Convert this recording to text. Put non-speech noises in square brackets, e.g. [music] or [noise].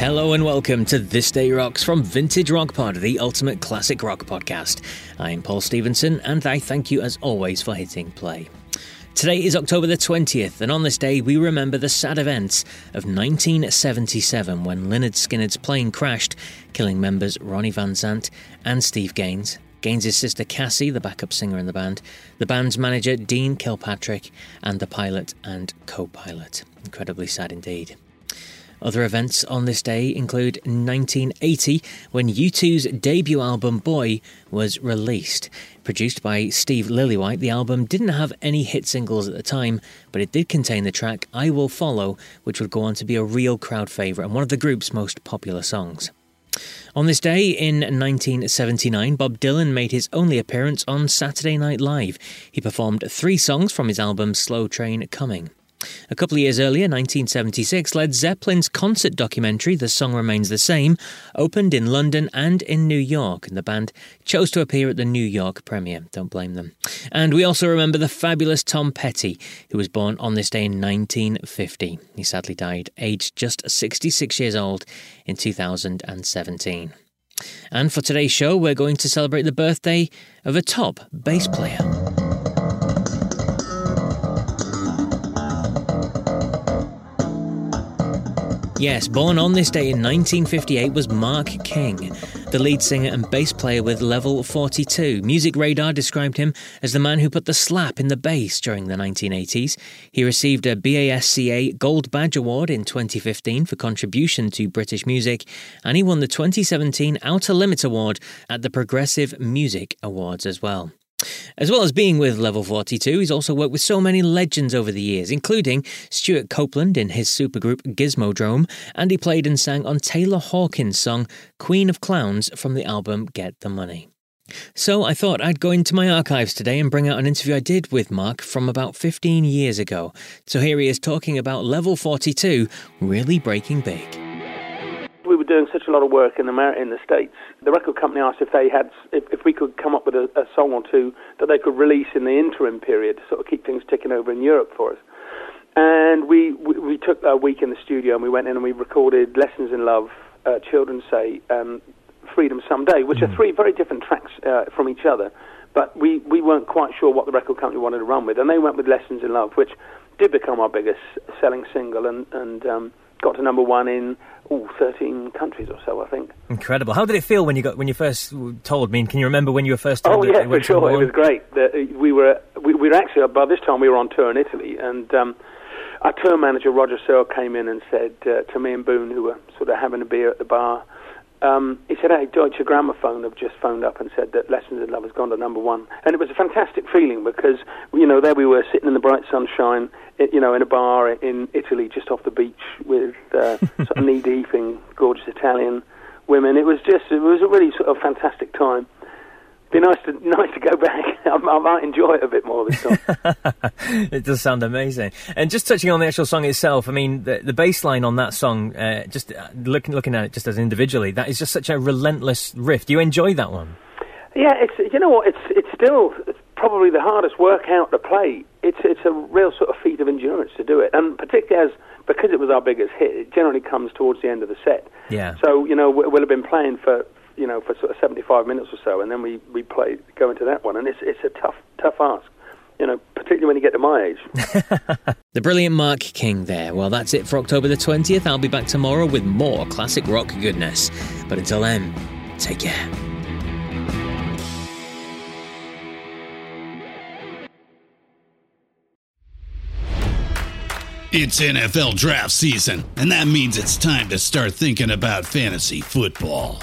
Hello and welcome to This Day Rocks from Vintage Rock Pod, the ultimate classic rock podcast. I'm Paul Stevenson and I thank you as always for hitting play. Today is October the 20th, and on this day we remember the sad events of 1977 when Lynyrd Skynyrd's plane crashed, killing members Ronnie Van Zant and Steve Gaines, Gaines' sister Cassie, the backup singer in the band, the band's manager Dean Kilpatrick, and the pilot and co pilot. Incredibly sad indeed. Other events on this day include 1980, when U2's debut album Boy was released. Produced by Steve Lillywhite, the album didn't have any hit singles at the time, but it did contain the track I Will Follow, which would go on to be a real crowd favourite and one of the group's most popular songs. On this day in 1979, Bob Dylan made his only appearance on Saturday Night Live. He performed three songs from his album Slow Train Coming. A couple of years earlier, 1976, Led Zeppelin's concert documentary, The Song Remains the Same, opened in London and in New York, and the band chose to appear at the New York premiere. Don't blame them. And we also remember the fabulous Tom Petty, who was born on this day in 1950. He sadly died, aged just 66 years old, in 2017. And for today's show, we're going to celebrate the birthday of a top bass player. Yes, born on this day in 1958 was Mark King, the lead singer and bass player with Level 42. Music Radar described him as the man who put the slap in the bass during the 1980s. He received a BASCA Gold Badge Award in 2015 for contribution to British music, and he won the 2017 Outer Limits Award at the Progressive Music Awards as well. As well as being with Level 42, he's also worked with so many legends over the years, including Stewart Copeland in his supergroup Gizmodrome, and he played and sang on Taylor Hawkins' song Queen of Clowns from the album Get the Money. So I thought I'd go into my archives today and bring out an interview I did with Mark from about 15 years ago. So here he is talking about Level 42 really breaking big a lot of work in the in the states. The record company asked if they had if, if we could come up with a, a song or two that they could release in the interim period to sort of keep things ticking over in Europe for us. And we, we, we took a week in the studio and we went in and we recorded Lessons in Love, uh, Children Say, um, Freedom Someday, which mm. are three very different tracks uh, from each other. But we, we weren't quite sure what the record company wanted to run with, and they went with Lessons in Love, which did become our biggest selling single and, and um, got to number one in all 13 countries or so, I think. Incredible. How did it feel when you got when you first told? Mean, can you remember when you were first told? Oh yeah, for sure. It was great. We were we, we, were actually by this time we were on tour in Italy, and um, our tour manager Roger Searle came in and said uh, to me and Boon, who were sort of having a beer at the bar. Um, he said, "Hey, Deutsche Grammophon have just phoned up and said that Lessons in Love has gone to number one," and it was a fantastic feeling because you know there we were sitting in the bright sunshine you know, in a bar in Italy, just off the beach, with uh, [laughs] sort of knee-deep in gorgeous Italian women. It was just, it was a really sort of fantastic time. Be nice to [laughs] nice to go back. [laughs] I, I might enjoy it a bit more this time. [laughs] it does sound amazing. And just touching on the actual song itself, I mean, the, the bass line on that song, uh, just uh, looking looking at it just as individually, that is just such a relentless riff. Do you enjoy that one? Yeah, it's you know what, it's it's still probably the hardest workout to play. It's it's a real sort of feat of endurance to do it, and particularly as because it was our biggest hit, it generally comes towards the end of the set. Yeah. So you know we'll have been playing for you know for sort of 75 minutes or so, and then we we play go into that one, and it's it's a tough tough ask. You know, particularly when you get to my age. [laughs] the brilliant Mark King there. Well, that's it for October the 20th. I'll be back tomorrow with more classic rock goodness. But until then, take care. It's NFL draft season, and that means it's time to start thinking about fantasy football.